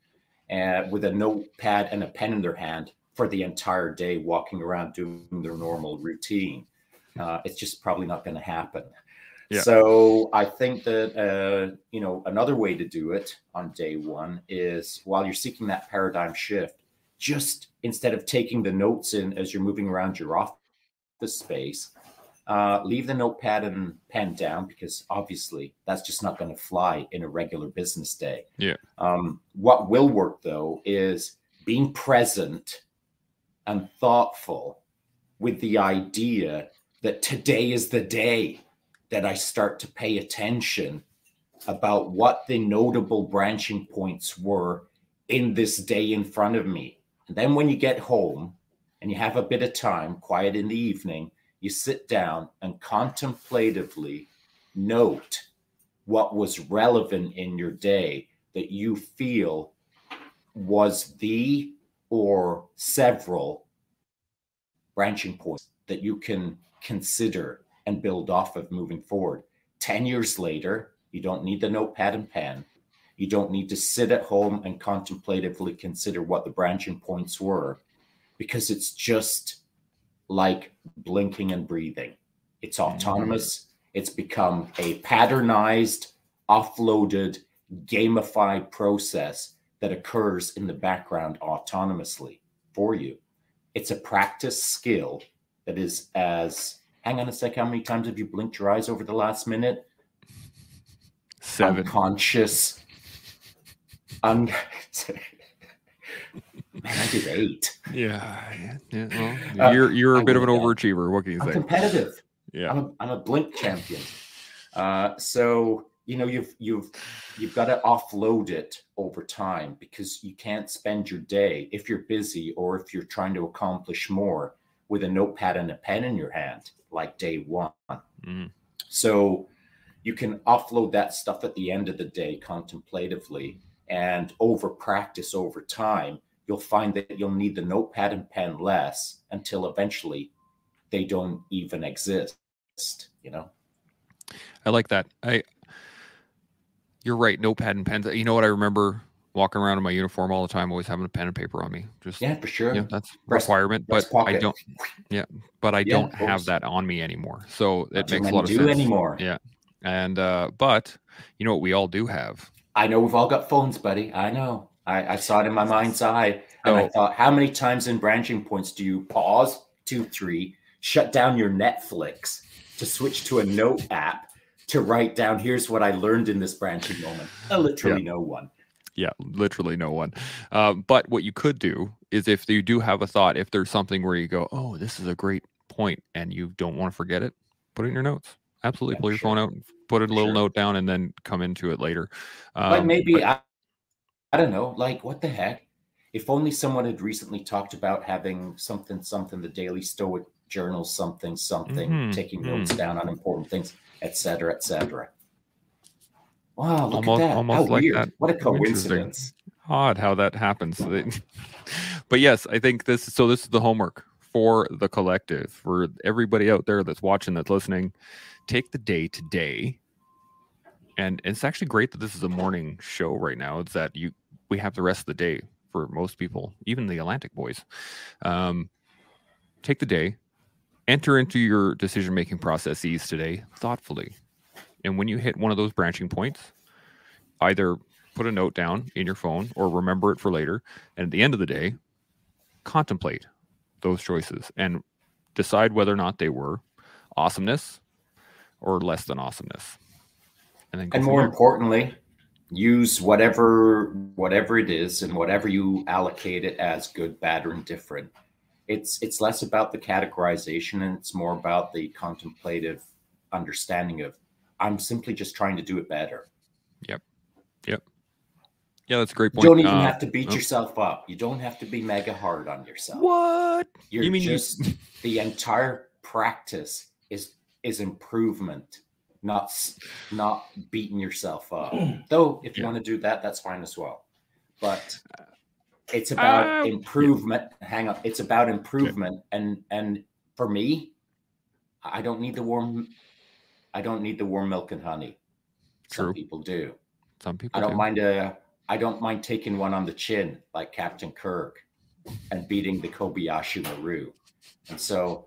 and with a notepad and a pen in their hand for the entire day, walking around doing their normal routine. Uh, it's just probably not going to happen. Yeah. So I think that uh, you know another way to do it on day one is while you're seeking that paradigm shift, just instead of taking the notes in as you're moving around your office space, uh, leave the notepad and pen down because obviously that's just not going to fly in a regular business day. Yeah. Um, what will work though is being present and thoughtful with the idea that today is the day that I start to pay attention about what the notable branching points were in this day in front of me. And then when you get home and you have a bit of time, quiet in the evening, you sit down and contemplatively note what was relevant in your day that you feel was the or several branching points that you can consider and build off of moving forward. 10 years later, you don't need the notepad and pen. You don't need to sit at home and contemplatively consider what the branching points were because it's just like blinking and breathing. It's mm-hmm. autonomous. It's become a patternized, offloaded, gamified process that occurs in the background autonomously for you. It's a practice skill that is as hang on a sec, how many times have you blinked your eyes over the last minute? Seven. Unconscious. Un- Man, I did eight. Yeah, yeah. Well, uh, you're you're a I bit of an overachiever. What can you I'm say? Competitive. Yeah, I'm a, I'm a blink champion. Uh, so you know you've you've you've got to offload it over time because you can't spend your day if you're busy or if you're trying to accomplish more with a notepad and a pen in your hand like day one. Mm. So you can offload that stuff at the end of the day contemplatively and over practice over time you'll find that you'll need the notepad and pen less until eventually they don't even exist you know? I like that. I you're right notepad and pens. You know what i remember walking around in my uniform all the time always having a pen and paper on me? Just yeah for sure. Yeah that's Breast, requirement but i don't yeah but i yeah, don't have that on me anymore. So it makes a lot of sense. anymore. Yeah and uh but you know what we all do have? I know we've all got phones buddy. I know I, I saw it in my mind's eye, and oh. I thought, how many times in branching points do you pause, two, three, shut down your Netflix to switch to a note app to write down, here's what I learned in this branching moment? Uh, literally yeah. no one. Yeah, literally no one. Um, but what you could do is if you do have a thought, if there's something where you go, oh, this is a great point, and you don't want to forget it, put it in your notes. Absolutely, yeah, pull your sure. phone out, put a little sure. note down, and then come into it later. Um, but maybe but, I, don't know, like what the heck? If only someone had recently talked about having something, something, the Daily Stoic Journal, something, something, mm-hmm. taking mm-hmm. notes down on important things, etc., etc. Wow, look almost, at that! How like weird! That. What a coincidence! Odd how that happens. but yes, I think this. So this is the homework for the collective, for everybody out there that's watching, that's listening. Take the day today and it's actually great that this is a morning show right now. It's that you we have the rest of the day for most people, even the Atlantic boys. Um, take the day, enter into your decision making processes today thoughtfully. And when you hit one of those branching points, either put a note down in your phone or remember it for later. And at the end of the day, contemplate those choices and decide whether or not they were awesomeness or less than awesomeness. And, then and more importantly, use whatever whatever it is and whatever you allocate it as good bad or indifferent. It's it's less about the categorization and it's more about the contemplative understanding of i'm simply just trying to do it better. Yep. Yep. Yeah that's a great point. you don't even uh, have to beat oh. yourself up. You don't have to be mega hard on yourself. What? You're you mean just you... the entire practice is is improvement not not beating yourself up. Though if you yeah. want to do that, that's fine as well. But it's about uh, improvement. Yeah. Hang on, it's about improvement, okay. and and for me, I don't need the warm. I don't need the warm milk and honey. True. Some people do. Some people. I don't do. mind a. I don't mind taking one on the chin like Captain Kirk, and beating the Kobayashi Maru, and so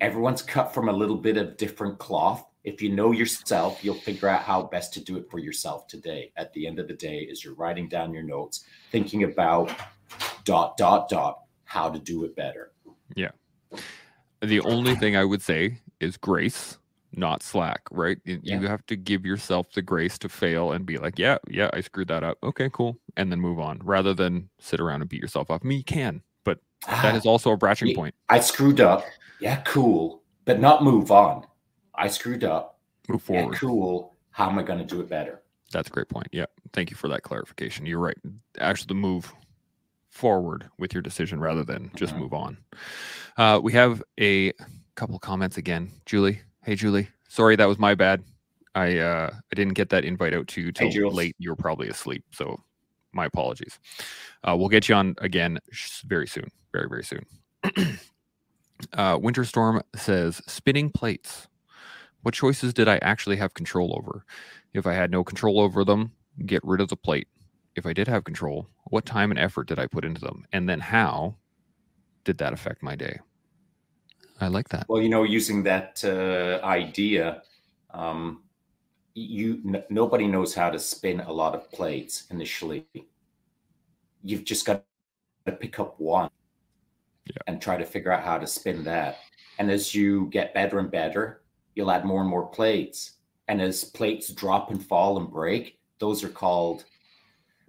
everyone's cut from a little bit of different cloth if you know yourself, you'll figure out how best to do it for yourself today. At the end of the day, as you're writing down your notes, thinking about dot dot dot how to do it better. Yeah. The only thing I would say is grace, not slack, right? You Yeah. have to give yourself the grace to fail and be like, yeah, yeah, I screwed that up. Okay, cool. And then move on rather than sit around and beat yourself up. I mean, you can, but that ah, is also a branching point. I screwed up. Yeah, cool. But not move on. I screwed up. Move forward. cool. How am I going to do it better? That's a great point. Yeah. Thank you for that clarification. You're right. Actually, the move forward with your decision rather than just Mhm. move on. Uh, we have a couple comments again. Julie. Hey, Julie. Sorry, that was my bad. I uh, I didn't get that invite out to you till Jules. late. You were probably asleep. So my apologies. Uh, we'll get you on again very soon. Very, very soon. uh, Winterstorm says spinning plates. What choices did I actually have control over? If I had no control over them, get rid of the plate. If I did have control, what time and effort did I put into them? And then how did that affect my day? I like that. Well, you know, using that uh, idea, um, you n- nobody knows how to spin a lot of plates initially. You've just got to pick up one Yeah. and try to figure out how to spin that. And as you get better and better, you'll add more and more plates. And as plates drop and fall and break, those are called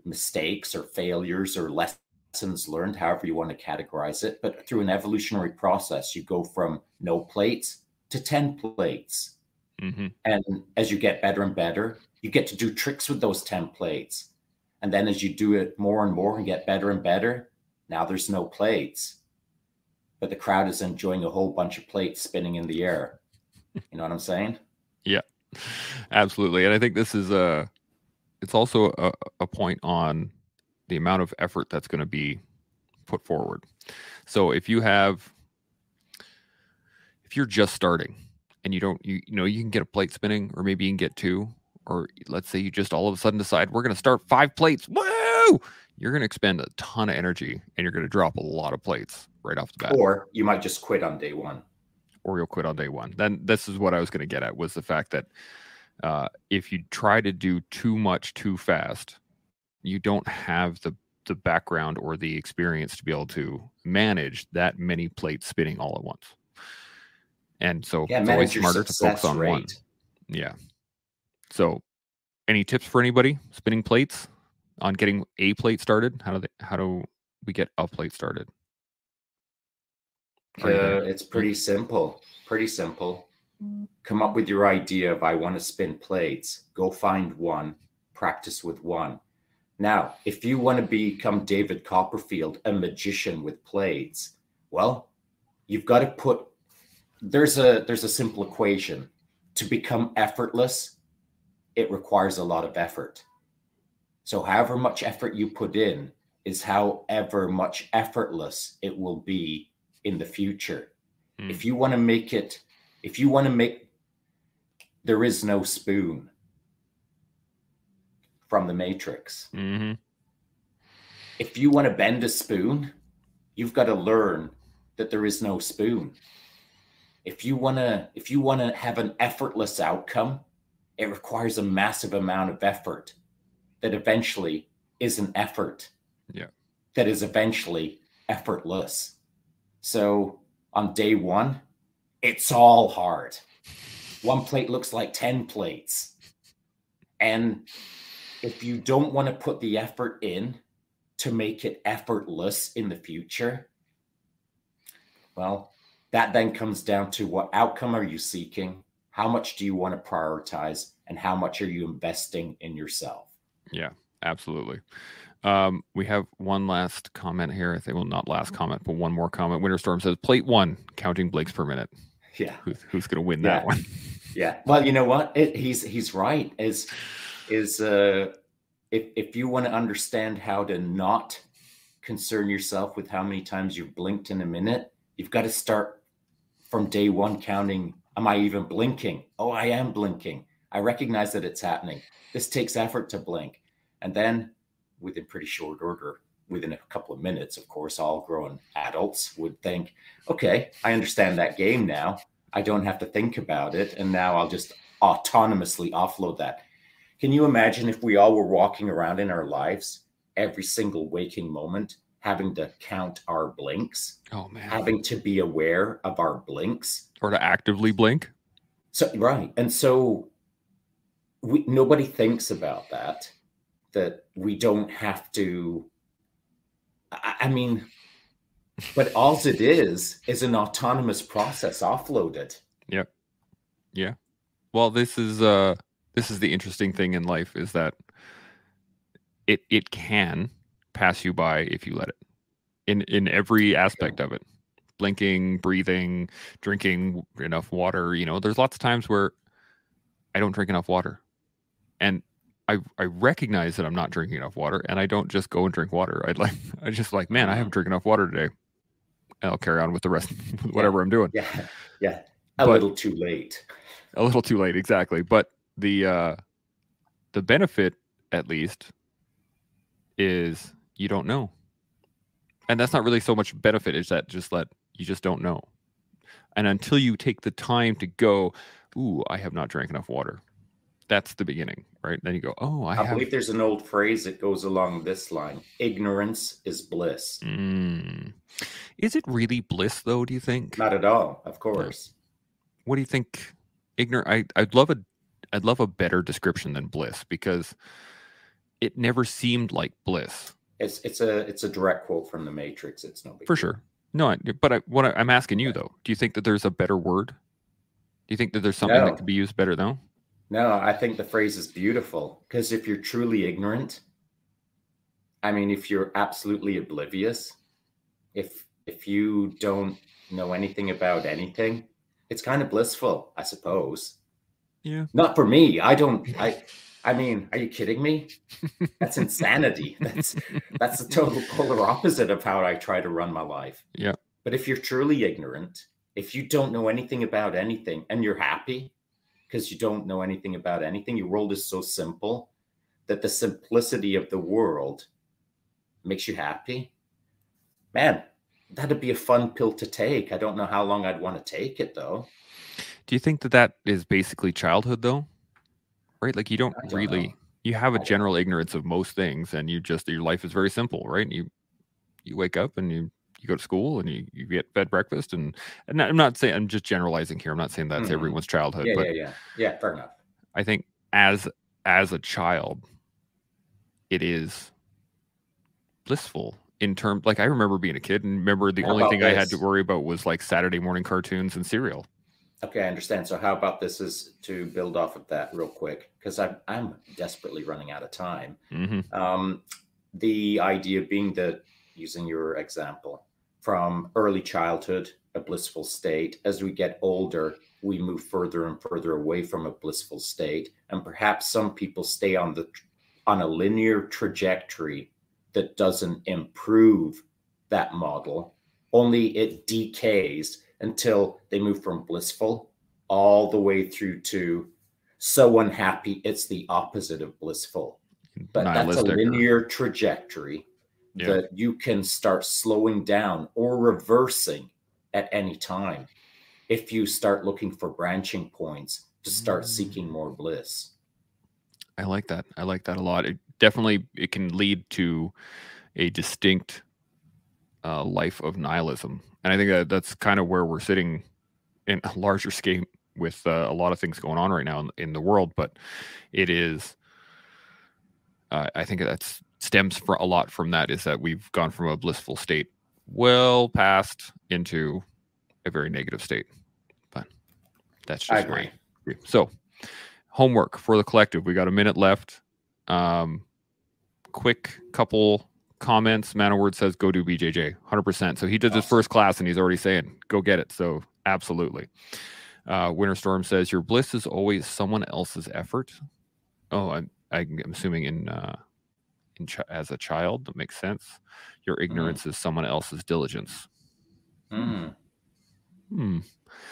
mistakes or failures or lessons learned, however you want to categorize it. But through an evolutionary process, you go from no plates to 10 plates. hmm And as you get better and better, you get to do tricks with those 10 plates. And then as you do it more and more and get better and better, now there's no plates. But the crowd is enjoying a whole bunch of plates spinning in the air. You know what I'm saying? Yeah, absolutely. And I think this is a, it's also a, a point on the amount of effort that's going to be put forward. So if you have, if you're just starting and you don't, you, you know, you can get a plate spinning or maybe you can get two, or let's say you just all of a sudden decide we're going to start five plates. Woo! You're going to expend a ton of energy and you're going to drop a lot of plates right off the bat Or you might just quit on day one. Or you'll quit on day one. Then this is what I was going to get at was the fact that uh, if you try to do too much too fast, you don't have the the background or the experience to be able to manage that many plates spinning all at once. And so Yeah, it's always smarter to focus on one. Yeah. So, any tips for anybody spinning plates on getting a plate started? How do they? How do we get a plate started? Uh, it's pretty simple. Pretty simple. Come up with your idea of I want to spin plates. Go find one. Practice with one. Now, if you want to become David Copperfield, a magician with plates, well, you've got to put. There's a there's a simple equation. To become effortless, it requires a lot of effort. So, however much effort you put in is however much effortless it will be in the future. Hmm. If you want to make it, if you want to make, there is no spoon from the Matrix. hmm If you want to bend a spoon, you've got to learn that there is no spoon. If you want to, if you want to have an effortless outcome, it requires a massive amount of effort that eventually is an effort. Yeah. That is eventually effortless. So on day one, it's all hard. One plate looks like 10 plates. And if you don't want to put the effort in to make it effortless in the future, well, that then comes down to what outcome are you seeking? How much do you want to prioritize? And how much are you investing in yourself? Yeah, absolutely. Um, we have one last comment here. I think, well, not last comment, but one more comment. Winterstorm says, plate one, counting Blake's per minute. Yeah. Who's, who's going to win that one? Yeah. Well, you know what? It, he's he's right. Is is uh if if you want to understand how to not concern yourself with how many times you've blinked in a minute, you've got to start from day one counting. Am I even blinking? Oh, I am blinking. I recognize that it's happening. This takes effort to blink. And then within pretty short order, within a couple of minutes, of course, all grown adults would think, okay, I understand that game now. I don't have to think about it. And now I'll just autonomously offload that. Can you imagine if we all were walking around in our lives every single waking moment having to count our blinks, oh man. having to be aware of our blinks. or to actively blink. So right, and so we nobody thinks about that. That we don't have to. I, I mean, but all it is is an autonomous process offloaded. Yeah yeah well, this is uh this is the interesting thing in life is that it it can pass you by if you let it. In in every aspect of it. Blinking, breathing, drinking enough water, you know, there's lots of times where I don't drink enough water. And I I recognize that I'm not drinking enough water and I don't just go and drink water. I'd like I just like, man, I haven't drank enough water today. And I'll carry on with the rest with whatever I'm doing. Yeah, yeah, a But- little too late. a little too late exactly. But the uh the benefit at least is you don't know. And that's not really so much benefit is that just that you just don't know. And until you take the time to go ooh i have not drank enough water. That's the beginning right then you go oh i, I, have believe there's an old phrase that goes along this line: "Ignorance is bliss." Mm. is it really bliss though do you think Not at all, of course. what do you think ignorant I, i'd love a i'd love a better description than bliss because it never seemed like bliss It's it's a it's a direct quote from the Matrix. It's no big for sure no I, but I, what I, i'm asking you though do you think that there's a better word do you think that there's something No. that could be used better though No, I think the phrase is beautiful because if you're truly ignorant, I mean, if you're absolutely oblivious, if if you don't know anything about anything, it's kind of blissful, I suppose. yeah Not for me. I don't. I. I mean, are you kidding me? That's insanity. That's that's the total polar opposite of how I try to run my life. Yeah. But if you're truly ignorant, if you don't know anything about anything and you're happy because you don't know anything about anything, your world is so simple that the simplicity of the world makes you happy. Man, that'd be a fun pill to take. I don't know how long I'd want to take it though. do you think that that is basically childhood though right like you don't, don't really know. you have a general ignorance of most things and you just your life is very simple right you you wake up and you you go to school and you, you get fed breakfast and, and i'm not saying i'm just generalizing here i'm not saying that's Mhm. everyone's childhood Yeah, but yeah, yeah. Yeah, fair enough. I think as as a child, it is blissful in terms like I remember being a kid and remember the How only thing I had to worry about was like Saturday morning cartoons and cereal. Okay, I understand. So how about this is to build off of that real quick because I'm I'm desperately running out of time. hmm Um, the idea being that using your example from early childhood, a blissful state. As we get older, we move further and further away from a blissful state, and perhaps some people stay on the on a linear trajectory that doesn't improve that model. Only it decays until they move from blissful all the way through to so unhappy it's the opposite of blissful but that's a or- linear trajectory Yeah. that you can start slowing down or reversing at any time if you start looking for branching points to start Mm. seeking more bliss I like that. I like that a lot. It definitely it can lead to a distinct uh, life of nihilism, and I think that that's kind of where we're sitting in a larger scale with uh, a lot of things going on right now in, in the world. But it is, uh, I think that's stems for a lot from that is that we've gone from a blissful state well past into a very negative state. But that's just i my agree agree. So, homework for the collective. We got a minute left. Um, quick couple comments. Man of Word says go do BJJ, hundred percent. So he did his first class, and he's already saying go get it. So absolutely. Uh, Winter Storm says your bliss is always someone else's effort. Oh, I'm I'm assuming in uh, in ch- as a child that makes sense. Your ignorance is someone else's diligence. Mm. Hmm.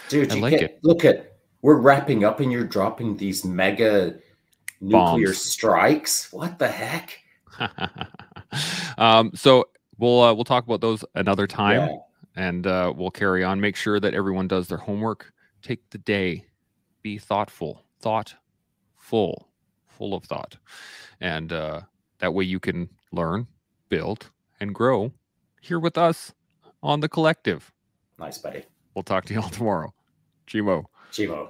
dude I you like get, it. look at we're wrapping up and you're dropping these mega nuclear Bombs. strikes what the heck um, so we'll uh, we'll talk about those another time, Yeah. and uh, we'll carry on. Make sure that everyone does their homework. Take the day, be thoughtful, thoughtful, full of thought, and uh, that way you can learn, build, and grow here with us on the collective. Nice, buddy. We'll talk to you all tomorrow. Chimo. Chimo.